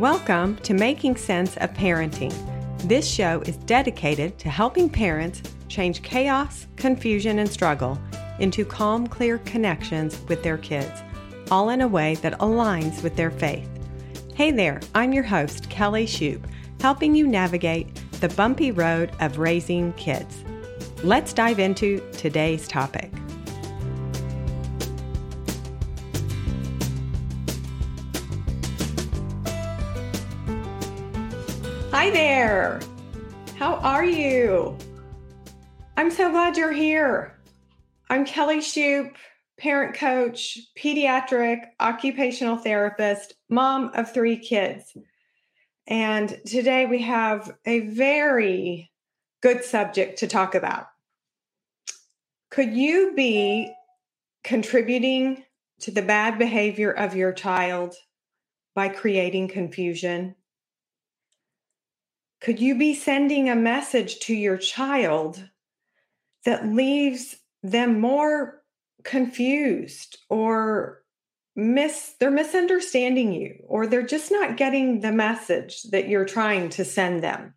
Welcome to Making Sense of Parenting. This show is dedicated to helping parents change chaos, confusion, and struggle into calm, clear connections with their kids, all in a way that aligns with their faith. Hey there, I'm your host, Kelly Shoup, helping you navigate the bumpy road of raising kids. Let's dive into today's topic. Hi there. How are you? I'm so glad you're here. I'm Kelly Shoup, parent coach, pediatric occupational therapist, mom of three kids. And today we have a very good subject to talk about. Could you be contributing to the bad behavior of your child by creating confusion? Could you be sending a message to your child that leaves them more confused or miss they're misunderstanding you or they're just not getting the message that you're trying to send them?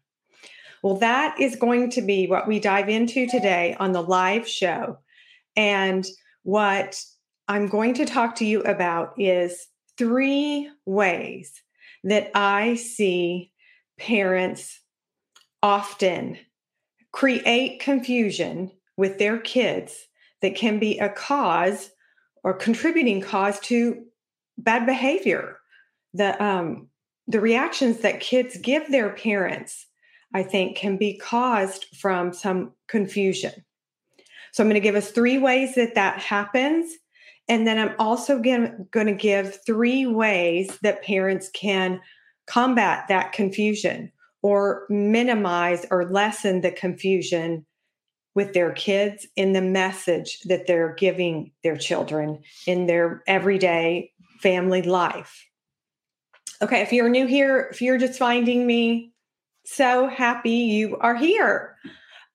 Well, that is going to be what we dive into today on the live show. And what I'm going to talk to you about is three ways that I see parents often create confusion with their kids that can be a cause or contributing cause to bad behavior. The um, the reactions that kids give their parents, I think, can be caused from some confusion. So I'm going to give us three ways that that happens. And then I'm also going to give three ways that parents can combat that confusion or minimize or lessen the confusion with their kids in the message that they're giving their children in their everyday family life. Okay, if you're new here, if you're just finding me, so happy you are here.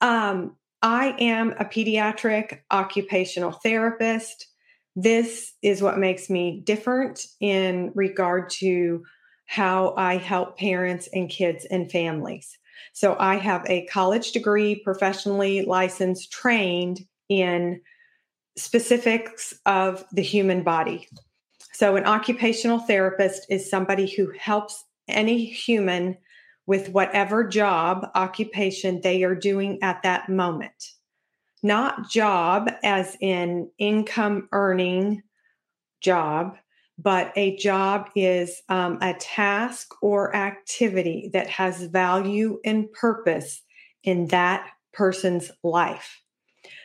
Um, I am a pediatric occupational therapist. This is what makes me different in regard to how I help parents and kids and families. So I have a college degree, professionally licensed, trained in specifics of the human body. So an occupational therapist is somebody who helps any human with whatever job, occupation they are doing at that moment. Not job as in income earning job, but a job is um, a task or activity that has value and purpose in that person's life.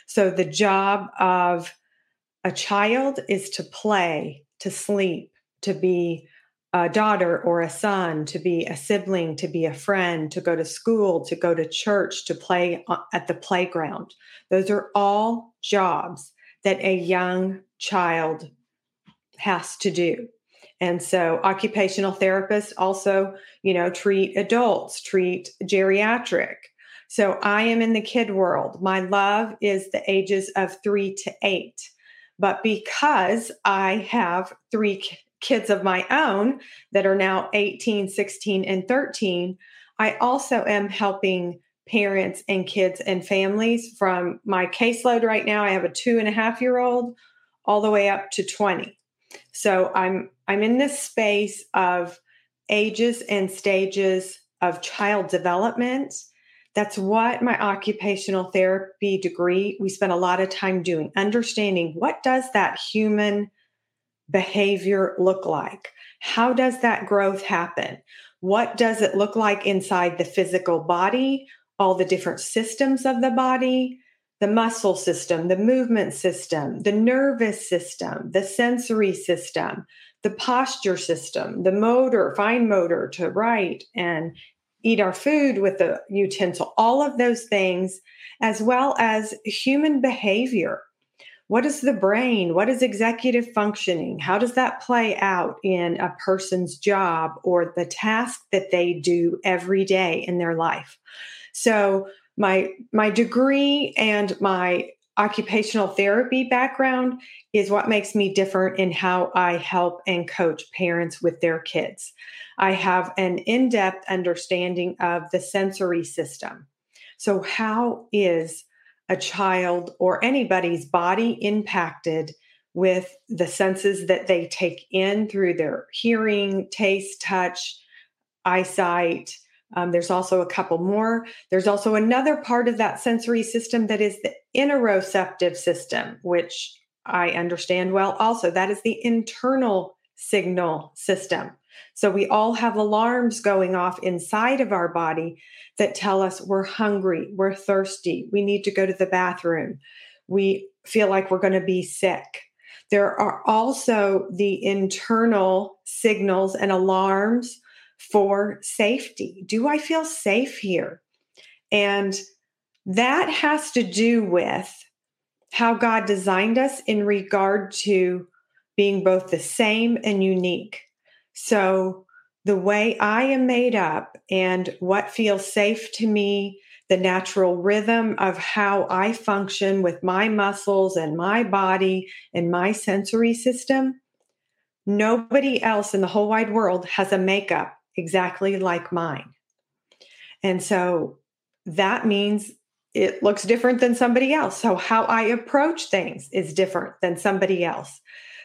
So the job of a child is to play, to sleep, to be a daughter or a son, to be a sibling, to be a friend, to go to school, to go to church, to play at the playground. Those are all jobs that a young child has to do. And so occupational therapists also, you know, treat adults, treat geriatric. So I am in the kid world. My love is the ages of 3 to 8. But because I have 3 kids of my own that are now 18, 16 and 13, I also am helping parents and kids and families from my caseload right now. I have a two and a half year old all the way up to 20. So I'm I'm in this space of ages and stages of child development. That's what my occupational therapy degree we spent a lot of time doing, understanding what does that human behavior look like? How does that growth happen? What does it look like inside the physical body? All the different systems of the body, the muscle system, the movement system, the nervous system, the sensory system, the posture system, the motor, fine motor to write and eat our food with the utensil, all of those things, as well as human behavior. What is the brain? What is executive functioning? How does that play out in a person's job or the task that they do every day in their life? So, my my degree and my occupational therapy background is what makes me different in how I help and coach parents with their kids. I have an in depth understanding of the sensory system. So, how is a child or anybody's body impacted with the senses that they take in through their hearing, taste, touch, eyesight? Um, there's also a couple more. There's also another part of that sensory system that is the interoceptive system, which I understand well. Also, that is the internal signal system. So we all have alarms going off inside of our body that tell us we're hungry, we're thirsty, we need to go to the bathroom, we feel like we're going to be sick. There are also the internal signals and alarms for safety. Do I feel safe here? And that has to do with how God designed us in regard to being both the same and unique. So, the way I am made up and what feels safe to me, the natural rhythm of how I function with my muscles and my body and my sensory system, nobody else in the whole wide world has a makeup exactly like mine. And so that means it looks different than somebody else. So, how I approach things is different than somebody else.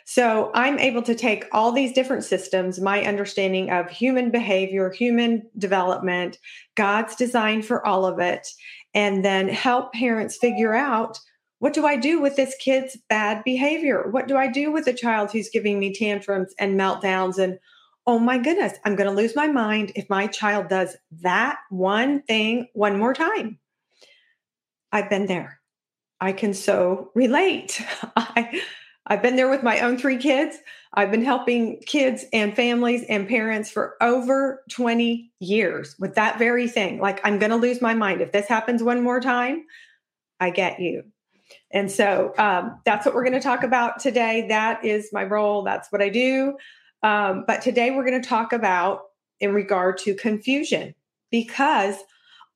So, I'm able to take all these different systems, my understanding of human behavior, human development, God's design for all of it, and then help parents figure out what do I do with this kid's bad behavior? What do I do with a child who's giving me tantrums and meltdowns and oh my goodness, I'm going to lose my mind if my child does that one thing one more time. I've been there. I can so relate. I, I've been there with my own three kids. I've been helping kids and families and parents for over 20 years with that very thing. Like, I'm going to lose my mind. If this happens one more time, I get you. And so um, that's what we're going to talk about today. That is my role. That's what I do. Um, but today we're going to talk about in regard to confusion because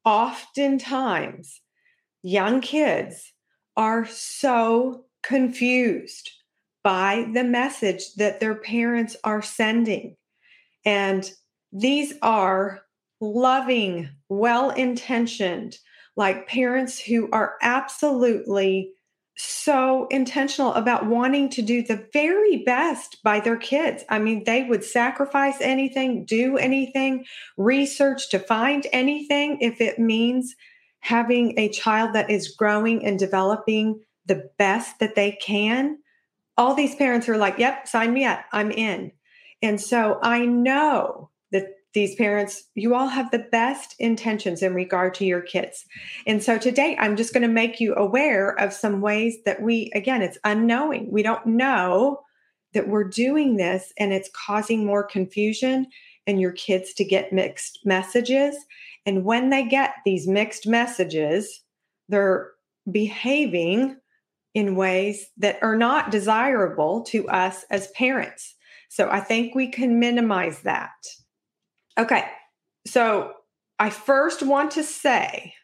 oftentimes young kids are so confused by the message that their parents are sending. And these are loving, well intentioned, like parents who are absolutely so intentional about wanting to do the very best by their kids. I mean, they would sacrifice anything, do anything, research to find anything if it means having a child that is growing and developing the best that they can. All these parents are like, yep, sign me up. I'm in. And so I know that these parents, you all have the best intentions in regard to your kids. And so today I'm just going to make you aware of some ways that we, again, it's unknowing. We don't know that we're doing this and it's causing more confusion and your kids to get mixed messages. And when they get these mixed messages, they're behaving in ways that are not desirable to us as parents. So I think we can minimize that. Okay. So I first want to say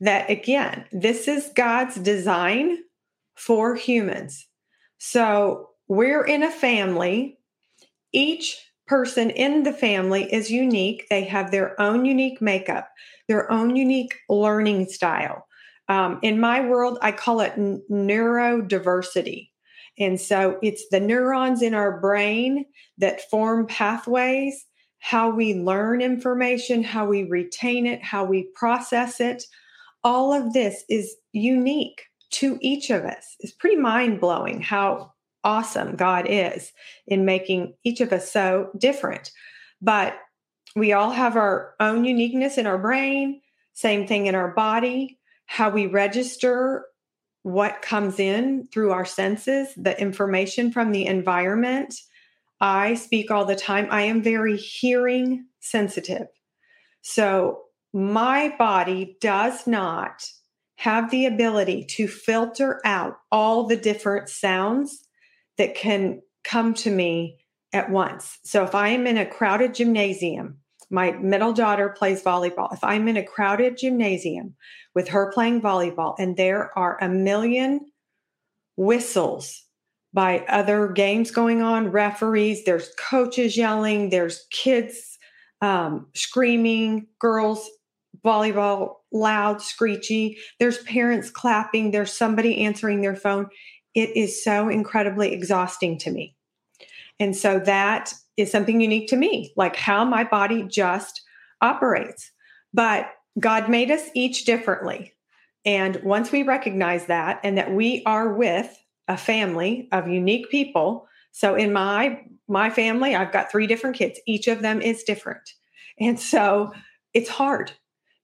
that again, this is God's design for humans. So we're in a family. Each person in the family is unique. They have their own unique makeup, their own unique learning style. Um, in my world, I call it n- neurodiversity. And so it's the neurons in our brain that form pathways how we learn information, how we retain it, how we process it. All of this is unique to each of us. It's pretty mind blowing how awesome God is in making each of us so different. But we all have our own uniqueness in our brain, same thing in our body, how we register what comes in through our senses, the information from the environment I speak all the time. I am very hearing sensitive. So my body does not have the ability to filter out all the different sounds that can come to me at once. So if I am in a crowded gymnasium My middle daughter plays volleyball. If I'm in a crowded gymnasium with her playing volleyball and there are a million whistles by other games going on, referees, there's coaches yelling, there's kids um, screaming, girls volleyball loud, screechy, there's parents clapping, there's somebody answering their phone. It is so incredibly exhausting to me. And so that is something unique to me, like how my body just operates. But God made us each differently. And once we recognize that and that we are with a family of unique people, so in my my family, I've got three different kids. Each of them is different. And so it's hard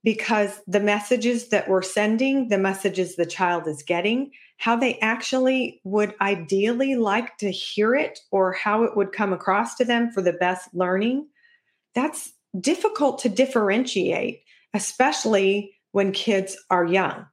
because the messages that we're sending, the messages the child is getting, how they actually would ideally like to hear it or how it would come across to them for the best learning, that's difficult to differentiate, especially when kids are young.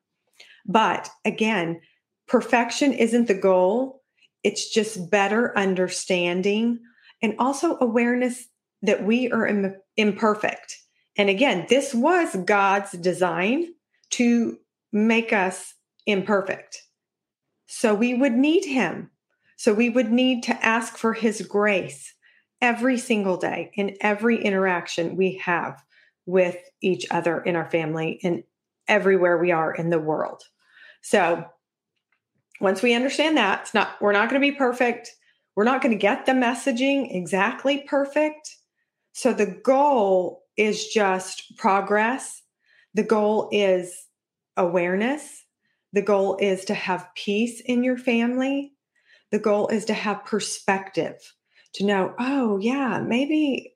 But again, perfection isn't the goal, it's just better understanding and also awareness that we are Im- imperfect. And again, this was God's design to make us imperfect. So we would need Him. So we would need to ask for His grace every single day in every interaction we have with each other in our family and everywhere we are in the world. So once we understand that, it's not we're not going to be perfect. We're not going to get the messaging exactly perfect. So the goal is just progress. The goal is awareness. The goal is to have peace in your family. The goal is to have perspective, to know, oh, yeah, maybe,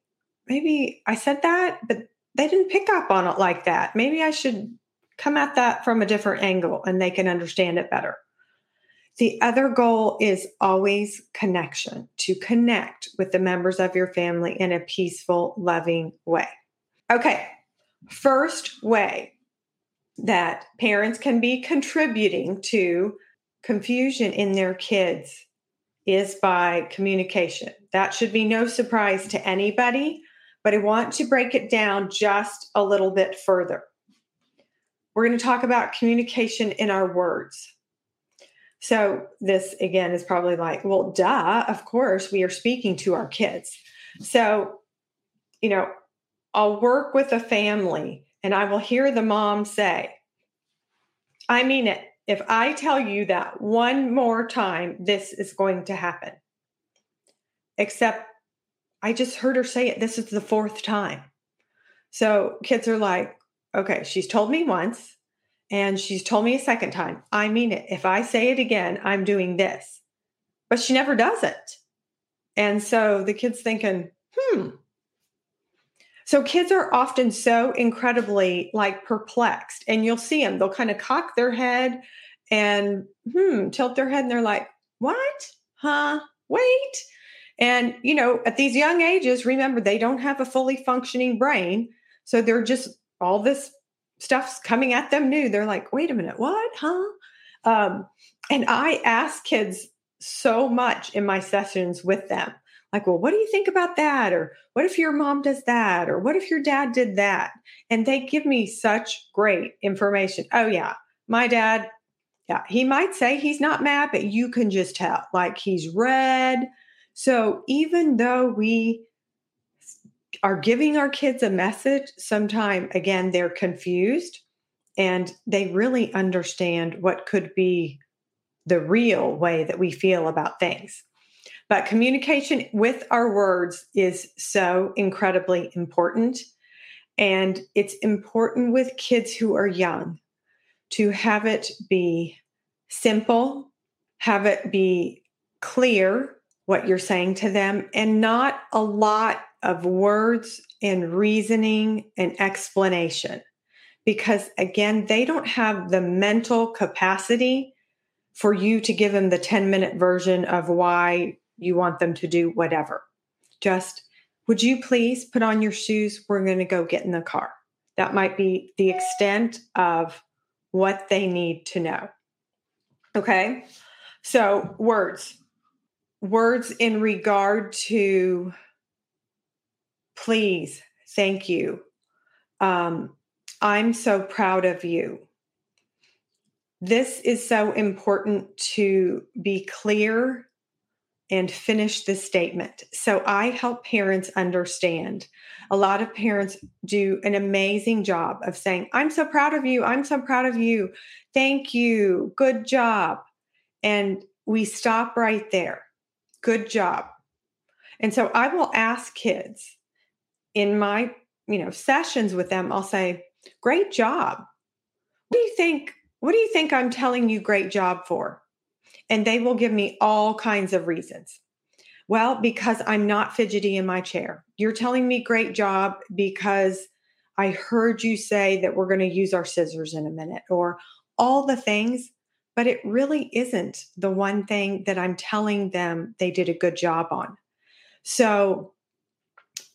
maybe I said that, but they didn't pick up on it like that. Maybe I should come at that from a different angle and they can understand it better. The other goal is always connection, to connect with the members of your family in a peaceful, loving way. Okay, first way that parents can be contributing to confusion in their kids is by communication. That should be no surprise to anybody, but I want to break it down just a little bit further. We're going to talk about communication in our words. So, this again is probably like, well, duh, of course, we are speaking to our kids. So, you know, I'll work with a family and I will hear the mom say, I mean it. If I tell you that one more time, this is going to happen. Except I just heard her say it. This is the fourth time. So kids are like, okay, she's told me once and she's told me a second time. I mean it. If I say it again, I'm doing this. But she never does it. And so the kid's thinking, hmm. So kids are often so incredibly like perplexed, and you'll see them, they'll kind of cock their head and hmm, tilt their head, and they're like, what? Huh? Wait. And, you know, at these young ages, remember, they don't have a fully functioning brain. So they're just all this stuff's coming at them new. They're like, wait a minute, what? Huh? Um, and I ask kids so much in my sessions with them like, well, what do you think about that? Or what if your mom does that? Or what if your dad did that? And they give me such great information. Oh, yeah, my dad, yeah, he might say he's not mad, but you can just tell, like he's red. So even though we are giving our kids a message, sometime again, they're confused and they really understand what could be the real way that we feel about things. But communication with our words is so incredibly important. And it's important with kids who are young to have it be simple, have it be clear what you're saying to them, and not a lot of words and reasoning and explanation. Because again, they don't have the mental capacity for you to give them the 10 minute version of why you want them to do whatever. Just, would you please put on your shoes? We're going to go get in the car. That might be the extent of what they need to know. Okay. So, words. Words in regard to please, Thank you. Um, I'm so proud of you. This is so important to be clear and finish the statement. So I help parents understand. A lot of parents do an amazing job of saying, I'm so proud of you. I'm so proud of you. Thank you. Good job. And we stop right there. Good job. And so I will ask kids in my, you know, sessions with them, I'll say, "Great job. What do you think what do you think I'm telling you great job for?" And they will give me all kinds of reasons. Well, because I'm not fidgety in my chair. You're telling me great job because I heard you say that we're going to use our scissors in a minute or all the things, but it really isn't the one thing that I'm telling them they did a good job on. So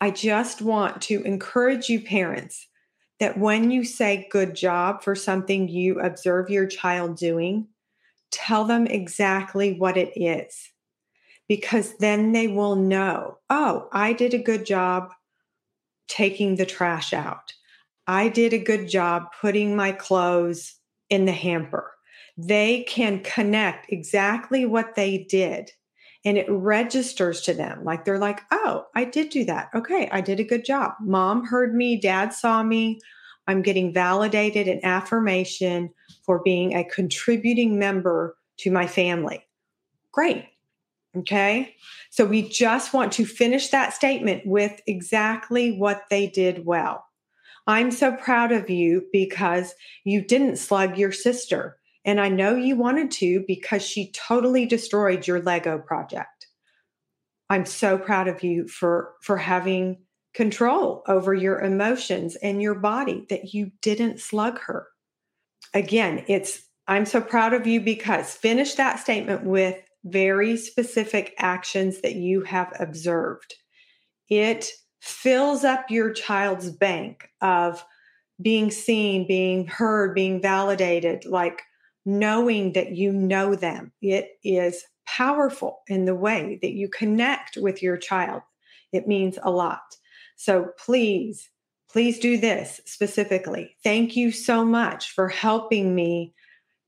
I just want to encourage you, parents, that when you say good job for something you observe your child doing, tell them exactly what it is because then they will know oh, I did a good job taking the trash out. I did a good job putting my clothes in the hamper. They can connect exactly what they did and it registers to them. Like they're like, oh, I did do that. Okay, I did a good job. Mom heard me, dad saw me. I'm getting validated and affirmation for being a contributing member to my family. Great. Okay. So we just want to finish that statement with exactly what they did well. I'm so proud of you because you didn't slug your sister. And I know you wanted to because she totally destroyed your Lego project. I'm so proud of you for for having control over your emotions and your body that you didn't slug her. Again, it's I'm so proud of you because finish that statement with very specific actions that you have observed. It fills up your child's bank of being seen, being heard, being validated, like knowing that you know them. It is powerful in the way that you connect with your child. It means a lot. So please, please do this specifically. Thank you so much for helping me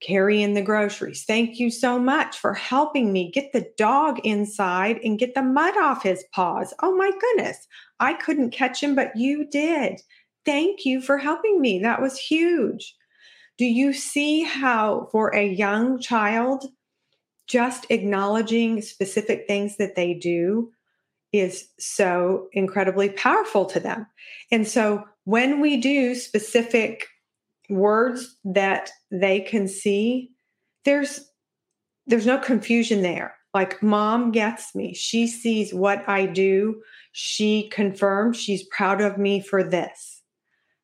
carry in the groceries. Thank you so much for helping me get the dog inside and get the mud off his paws. Oh my goodness, I couldn't catch him, but you did. Thank you for helping me. That was huge. Do you see how, for a young child, just acknowledging specific things that they do is so incredibly powerful to them? And so, when we do specific words that they can see, there's there's no confusion there. Like mom gets me. She sees what I do. She confirms she's proud of me for this.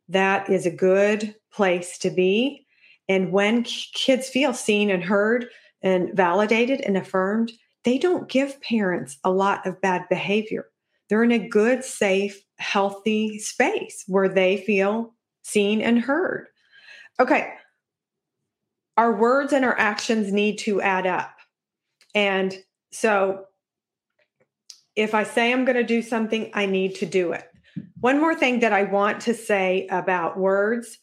That is a good place to be. And when kids feel seen and heard and validated and affirmed, they don't give parents a lot of bad behavior. They're in a good, safe, healthy space where they feel seen and heard. Okay. Our words and our actions need to add up. And so if I say I'm going to do something, I need to do it. One more thing that I want to say about words,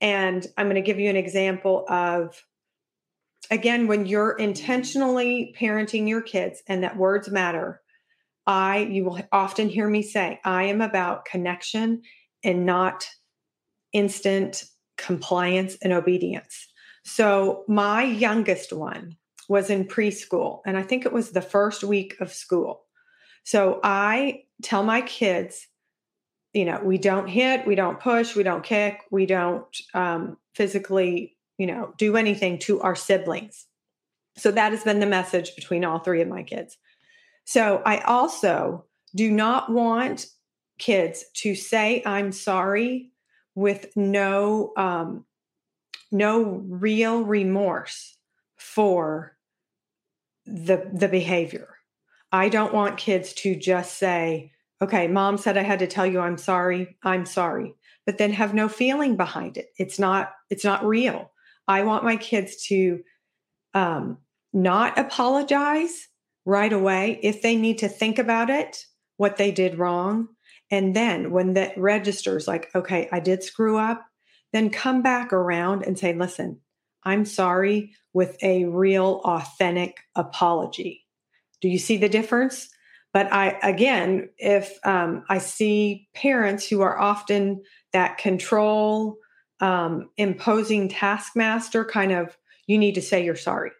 and I'm going to give you an example of again, when you're intentionally parenting your kids and that words matter, I, you will often hear me say, I am about connection and not instant compliance and obedience. So my youngest one was in preschool, and I think it was the first week of school. So I tell my kids, you know, we don't hit, we don't push, we don't kick, we don't um, physically, you know, do anything to our siblings. So that has been the message between all three of my kids. So I also do not want kids to say, I'm sorry with no um, no real remorse for the the behavior. I don't want kids to just say, "Okay, mom said I had to tell you I'm sorry. I'm sorry." But then have no feeling behind it. It's not it's not real. I want my kids to um, not apologize right away if they need to think about it, what they did wrong, And then when that registers, like, okay, I did screw up, then come back around and say, listen, I'm sorry with a real, authentic apology. Do you see the difference? But I, again, if um, I see parents who are often that control, um, imposing taskmaster kind of, you need to say you're sorry.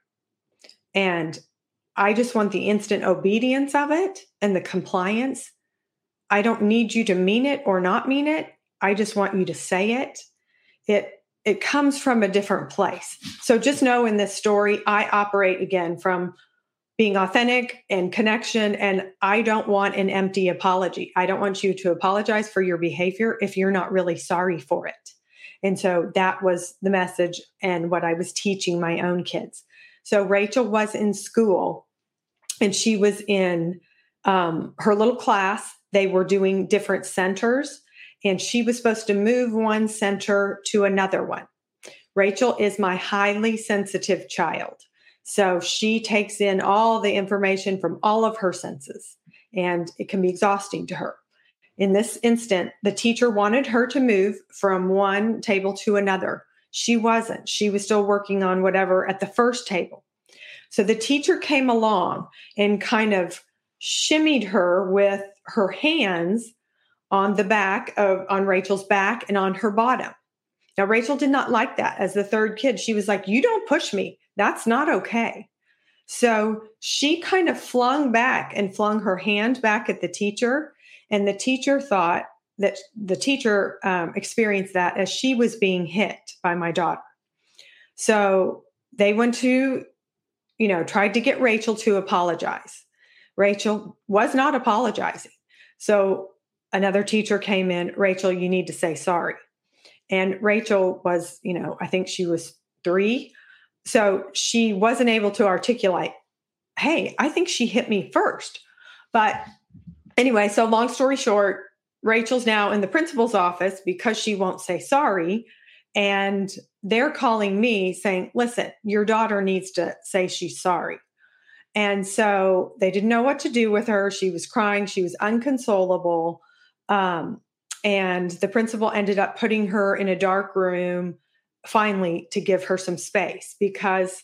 And I just want the instant obedience of it and the compliance. I don't need you to mean it or not mean it. I just want you to say it. It it comes from a different place. So just know in this story I operate again from being authentic and connection and I don't want an empty apology. I don't want you to apologize for your behavior if you're not really sorry for it. And so that was the message and what I was teaching my own kids. So Rachel was in school and she was in um, her little class. They were doing different centers, and she was supposed to move one center to another one. Rachel is my highly sensitive child. So she takes in all the information from all of her senses, and it can be exhausting to her. In this instant, the teacher wanted her to move from one table to another. She wasn't. She was still working on whatever at the first table. So the teacher came along and kind of shimmied her with her hands on the back of on Rachel's back and on her bottom. Now Rachel did not like that as the third kid. She was like, "You don't push me. That's not okay." So she kind of flung back and flung her hand back at the teacher and the teacher thought that the teacher um, experienced that as she was being hit by my daughter. So they went to, you know, tried to get Rachel to apologize. Rachel was not apologizing. So another teacher came in, Rachel, you need to say sorry. And Rachel was, you know, I think she was three. So she wasn't able to articulate, hey, I think she hit me first. But anyway, so long story short, Rachel's now in the principal's office because she won't say sorry. And they're calling me saying, listen, your daughter needs to say she's sorry. And so they didn't know what to do with her. She was crying, she was unconsolable. Um, and the principal ended up putting her in a dark room finally to give her some space because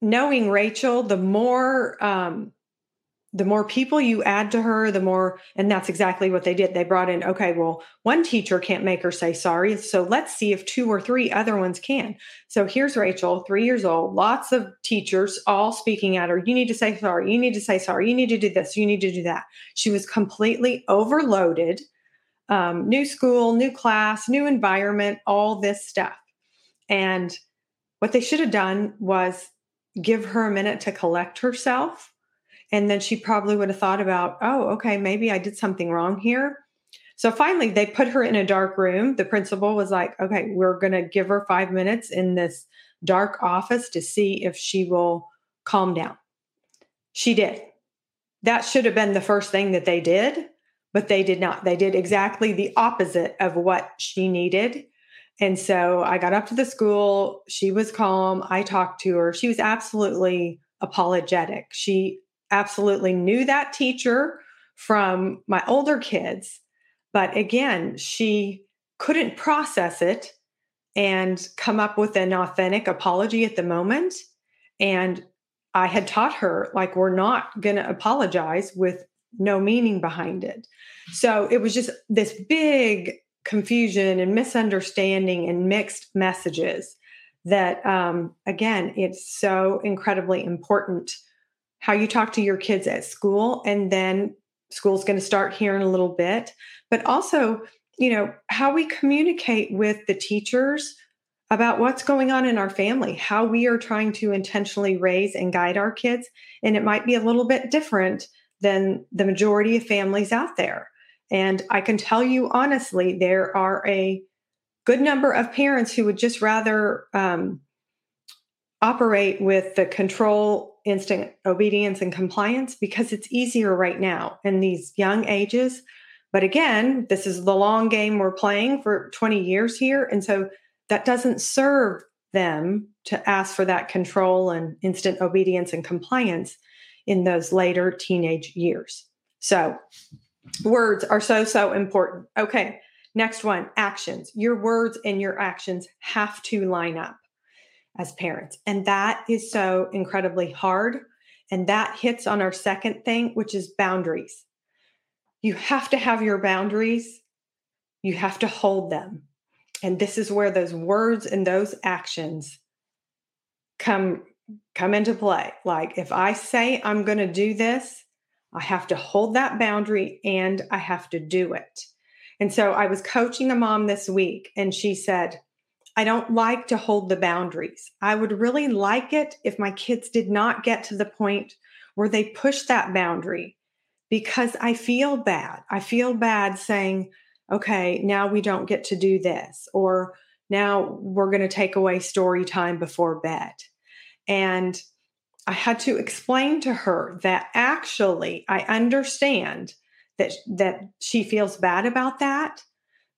knowing Rachel, the more um, the more people you add to her, the more, and that's exactly what they did. They brought in, okay, well, one teacher can't make her say sorry. So let's see if two or three other ones can. So here's Rachel, three years old, lots of teachers all speaking at her. You need to say sorry. You need to say sorry. You need to do this. You need to do that. She was completely overloaded. Um, new school, new class, new environment, all this stuff. And what they should have done was give her a minute to collect herself and then she probably would have thought about, oh, okay, maybe I did something wrong here. So finally, they put her in a dark room. The principal was like, okay, we're going to give her five minutes in this dark office to see if she will calm down. She did. That should have been the first thing that they did, but they did not. They did exactly the opposite of what she needed. And so I got up to the school. She was calm. I talked to her. She was absolutely apologetic. She absolutely knew that teacher from my older kids. But again, she couldn't process it and come up with an authentic apology at the moment. And I had taught her, like, we're not going to apologize with no meaning behind it. So it was just this big confusion and misunderstanding and mixed messages that, um, again, it's so incredibly important how you talk to your kids at school and then school's going to start here in a little bit but also you know how we communicate with the teachers about what's going on in our family how we are trying to intentionally raise and guide our kids and it might be a little bit different than the majority of families out there and i can tell you honestly there are a good number of parents who would just rather um, operate with the control instant obedience and compliance because it's easier right now in these young ages. But again, this is the long game we're playing for 20 years here. And so that doesn't serve them to ask for that control and instant obedience and compliance in those later teenage years. So words are so, so important. Okay. Next one actions. Your words and your actions have to line up as parents. And that is so incredibly hard. And that hits on our second thing, which is boundaries. You have to have your boundaries, you have to hold them. And this is where those words and those actions come come into play. Like if I say I'm going to do this, I have to hold that boundary and I have to do it. And so I was coaching a mom this week and she said, I don't like to hold the boundaries. I would really like it if my kids did not get to the point where they push that boundary because I feel bad. I feel bad saying, okay, now we don't get to do this, or now we're going to take away story time before bed. And I had to explain to her that actually I understand that that she feels bad about that,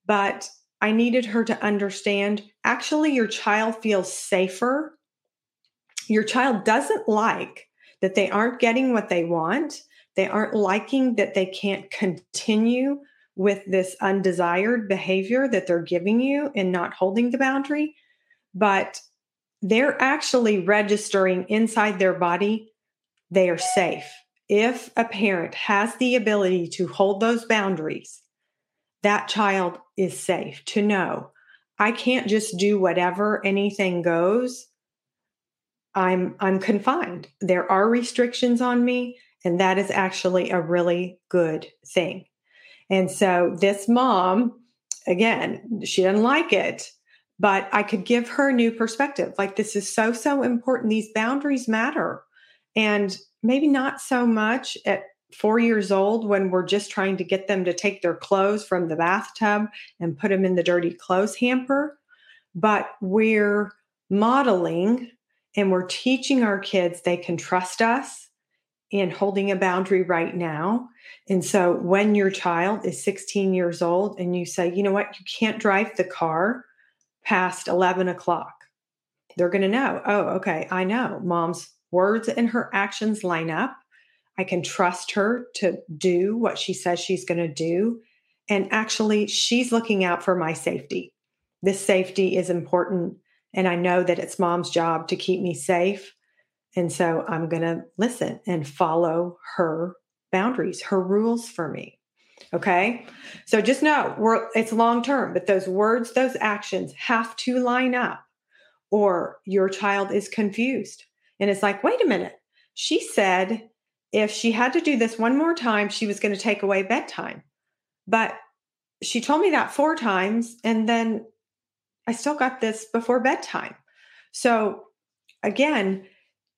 but I needed her to understand actually your child feels safer. Your child doesn't like that they aren't getting what they want. They aren't liking that they can't continue with this undesired behavior that they're giving you and not holding the boundary. But they're actually registering inside their body they are safe. If a parent has the ability to hold those boundaries, that child is safe to know I can't just do whatever anything goes. I'm I'm confined. There are restrictions on me and that is actually a really good thing. And so this mom again, she doesn't like it, but I could give her a new perspective. Like, this is so, so important. These boundaries matter. And maybe not so much at four years old when we're just trying to get them to take their clothes from the bathtub and put them in the dirty clothes hamper, but we're modeling and we're teaching our kids they can trust us in holding a boundary right now. And so when your child is 16 years old and you say, you know what, you can't drive the car past 11 o'clock. They're going to know, oh, okay, I know mom's words and her actions line up. I can trust her to do what she says she's going to do. And actually, she's looking out for my safety. This safety is important. And I know that it's mom's job to keep me safe. And so I'm going to listen and follow her boundaries, her rules for me. Okay. So just know we're, it's long term, but those words, those actions have to line up or your child is confused. And it's like, wait a minute. She said if she had to do this one more time, she was going to take away bedtime. But she told me that four times. And then I still got this before bedtime. So again,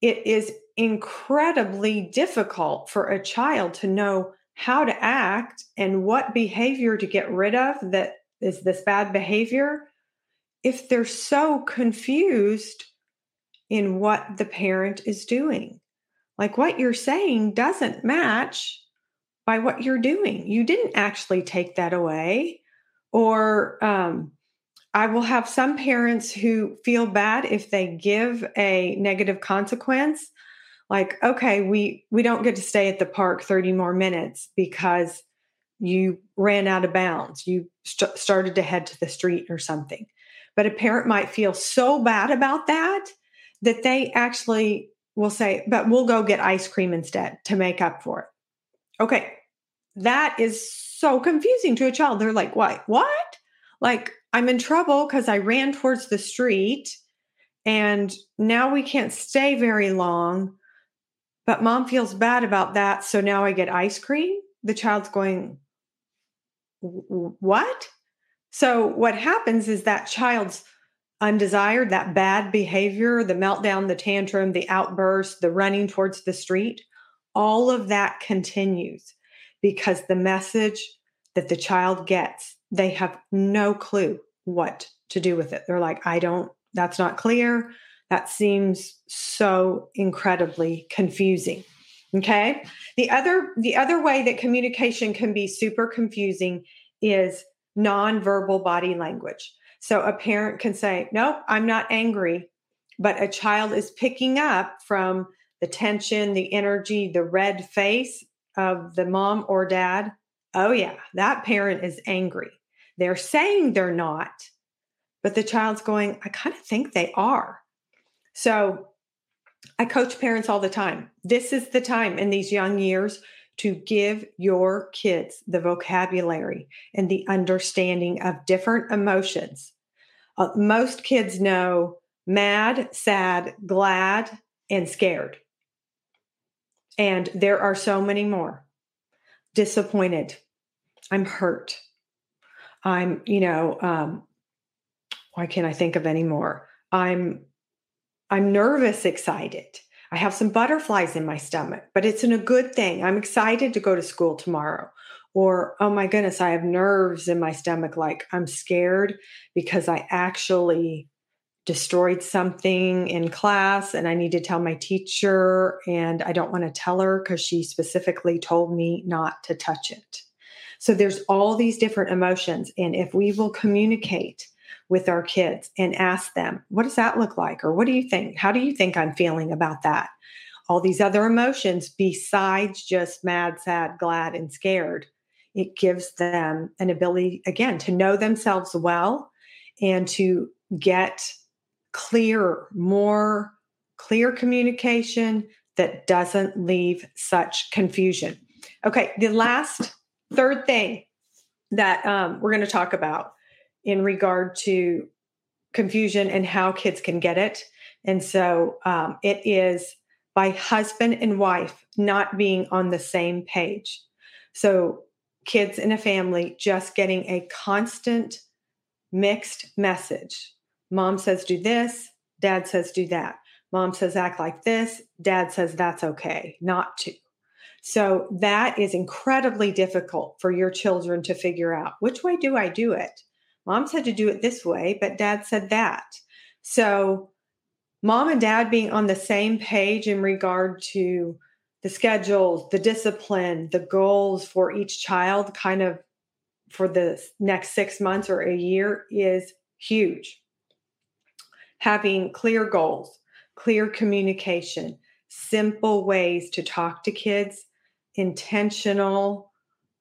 it is incredibly difficult for a child to know how to act and what behavior to get rid of that is this bad behavior if they're so confused in what the parent is doing. Like what you're saying doesn't match by what you're doing. You didn't actually take that away. Or um, I will have some parents who feel bad if they give a negative consequence like okay we we don't get to stay at the park 30 more minutes because you ran out of bounds. You st- started to head to the street or something. But a parent might feel so bad about that that they actually will say but we'll go get ice cream instead to make up for it. Okay that is so confusing to a child. They're like what what? Like i'm in trouble because i ran towards the street and now we can't stay very long but mom feels bad about that. So now I get ice cream. The child's going, What? So what happens is that child's undesired, that bad behavior, the meltdown, the tantrum, the outburst, the running towards the street, all of that continues because the message that the child gets, they have no clue what to do with it. They're like, I don't, that's not clear. That seems so incredibly confusing. Okay? The other the other way that communication can be super confusing is nonverbal body language. So a parent can say, "Nope, I'm not angry," but a child is picking up from the tension, the energy, the red face of the mom or dad oh, yeah, that parent is angry. They're saying they're not, but the child's going, I kind of think they are. So I coach parents all the time. This is the time in these young years to give your kids the vocabulary and the understanding of different emotions. Uh, most kids know mad, sad, glad, and scared. And there are so many more. Disappointed. I'm hurt. I'm, you know, um, why can't I think of any more? I'm I'm nervous, excited. I have some butterflies in my stomach, but it's in a good thing. I'm excited to go to school tomorrow. Or, oh my goodness, I have nerves in my stomach, like I'm scared because I actually destroyed something in class and I need to tell my teacher and I don't want to tell her because she specifically told me not to touch it. So there's all these different emotions. And if we will communicate with our kids and ask them, what does that look like? Or what do you think? How do you think I'm feeling about that? All these other emotions besides just mad, sad, glad, and scared. It gives them an ability, again, to know themselves well and to get clear, more clear communication that doesn't leave such confusion. Okay, the last third thing that um, we're going to talk about in regard to confusion and how kids can get it. And so um, it is by husband and wife not being on the same page. So kids in a family just getting a constant mixed message. Mom says, do this, dad says, do that. Mom says, act like this, dad says, that's okay, not to. So that is incredibly difficult for your children to figure out. Which way do I do it? Mom said to do it this way, but dad said that. So, mom and dad being on the same page in regard to the schedules, the discipline, the goals for each child, kind of for the next six months or a year, is huge. Having clear goals, clear communication, simple ways to talk to kids, intentional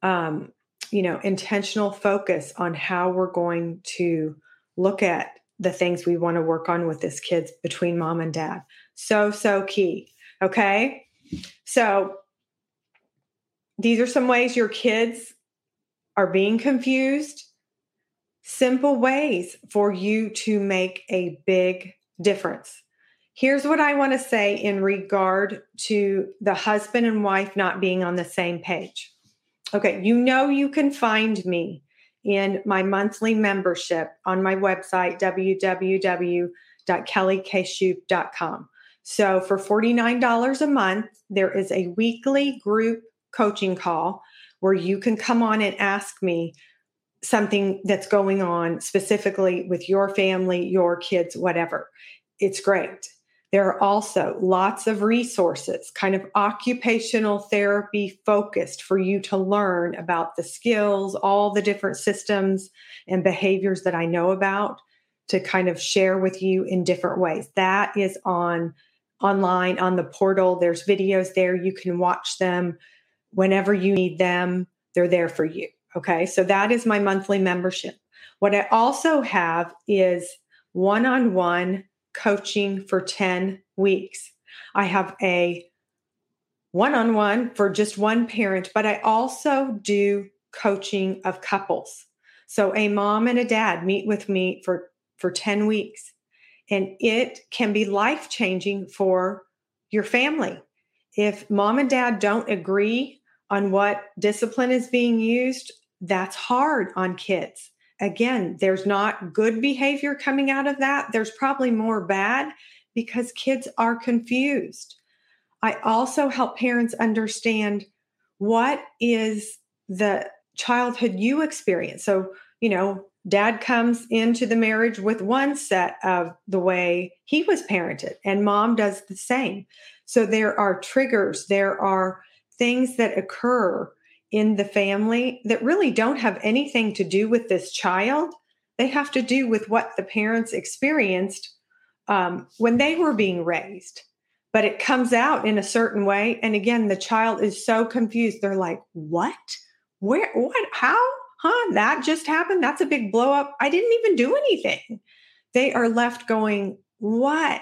um, you know, intentional focus on how we're going to look at the things we want to work on with this kids between mom and dad. So, so key. Okay. So, these are some ways your kids are being confused. Simple ways for you to make a big difference. Here's what I want to say in regard to the husband and wife not being on the same page. Okay, you know you can find me in my monthly membership on my website, www.kellykshoup.com. So for $49 a month, there is a weekly group coaching call where you can come on and ask me something that's going on specifically with your family, your kids, whatever. It's great. There are also lots of resources, kind of occupational therapy focused for you to learn about the skills, all the different systems and behaviors that I know about to kind of share with you in different ways. That is on online on the portal. There's videos there. You can watch them whenever you need them. They're there for you. Okay. So that is my monthly membership. What I also have is one on one coaching for 10 weeks. I have a one on one for just one parent, but I also do coaching of couples. So a mom and a dad meet with me for, for 10 weeks, and it can be life changing for your family. If mom and dad don't agree on what discipline is being used, that's hard on kids again, there's not good behavior coming out of that. There's probably more bad because kids are confused. I also help parents understand what is the childhood you experience. So, you know, dad comes into the marriage with one set of the way he was parented, and mom does the same. So, there are triggers, there are things that occur in the family that really don't have anything to do with this child. They have to do with what the parents experienced um, when they were being raised. But it comes out in a certain way. And again, the child is so confused. They're like, What? Where, what, how? Huh? That just happened? That's a big blow up. I didn't even do anything. They are left going, what?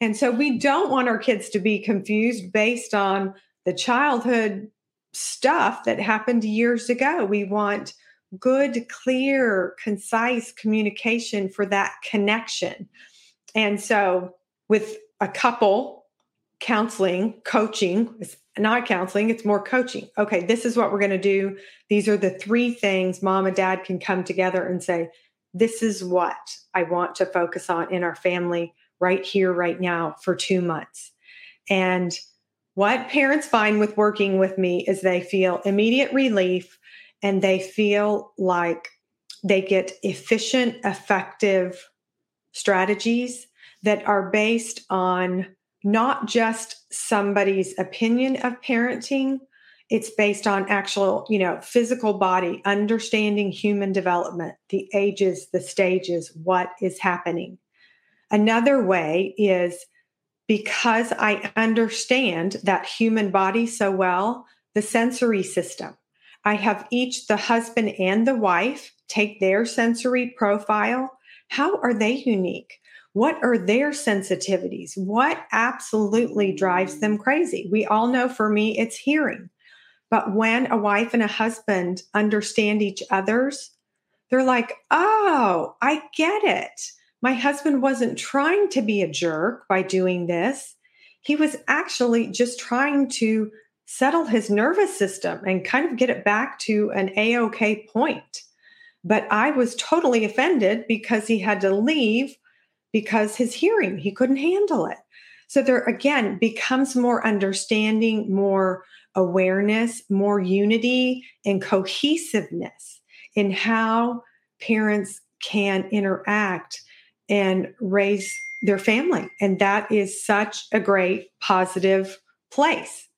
And so we don't want our kids to be confused based on the childhood stuff that happened years ago. We want good, clear, concise communication for that connection. And so with a couple counseling, coaching, it's not counseling, it's more coaching. Okay, this is what we're going to do. These are the three things mom and dad can come together and say, this is what I want to focus on in our family right here, right now for two months. And what parents find with working with me is they feel immediate relief and they feel like they get efficient, effective strategies that are based on not just somebody's opinion of parenting it's based on actual you know physical body understanding human development the ages the stages what is happening. Another way is because i understand that human body so well the sensory system i have each the husband and the wife take their sensory profile how are they unique what are their sensitivities? What absolutely drives them crazy? We all know for me, it's hearing. But when a wife and a husband understand each other's, they're like, oh, I get it. My husband wasn't trying to be a jerk by doing this. He was actually just trying to settle his nervous system and kind of get it back to an A OK point. But I was totally offended because he had to leave because his hearing, he couldn't handle it. So there again becomes more understanding, more awareness, more unity and cohesiveness in how parents can interact and raise their family. And that is such a great positive place.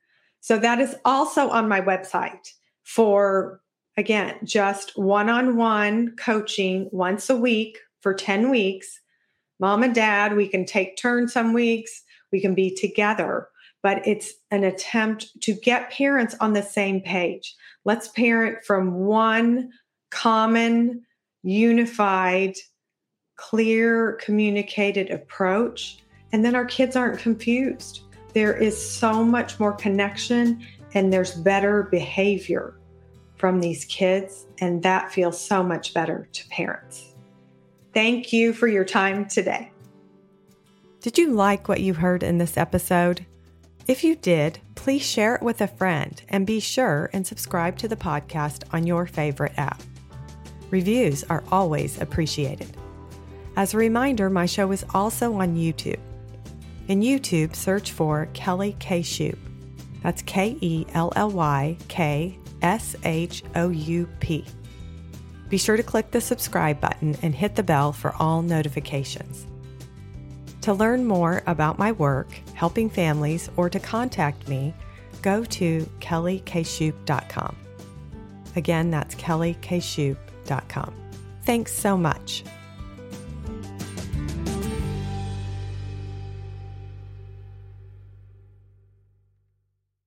So that is also on my website for, again, just one on one coaching once a week for 10 weeks mom and dad, we can take turns some weeks, we can be together, but it's an attempt to get parents on the same page. Let's parent from one common, unified, clear, communicated approach. And then our kids aren't confused. There is so much more connection and there's better behavior from these kids. And that feels so much better to parents. Thank you for your time today. Did you like what you heard in this episode? If you did, please share it with a friend and be sure and subscribe to the podcast on your favorite app. Reviews are always appreciated. As a reminder, my show is also on YouTube. In YouTube, search for Kelly K. Shoup. That's K E L L Y K S H O U P. Be sure to click the subscribe button and hit the bell for all notifications. To learn more about my work, helping families, or to contact me, go to kellykshoup.com. Again, that's kellykshoup.com. Thanks so much.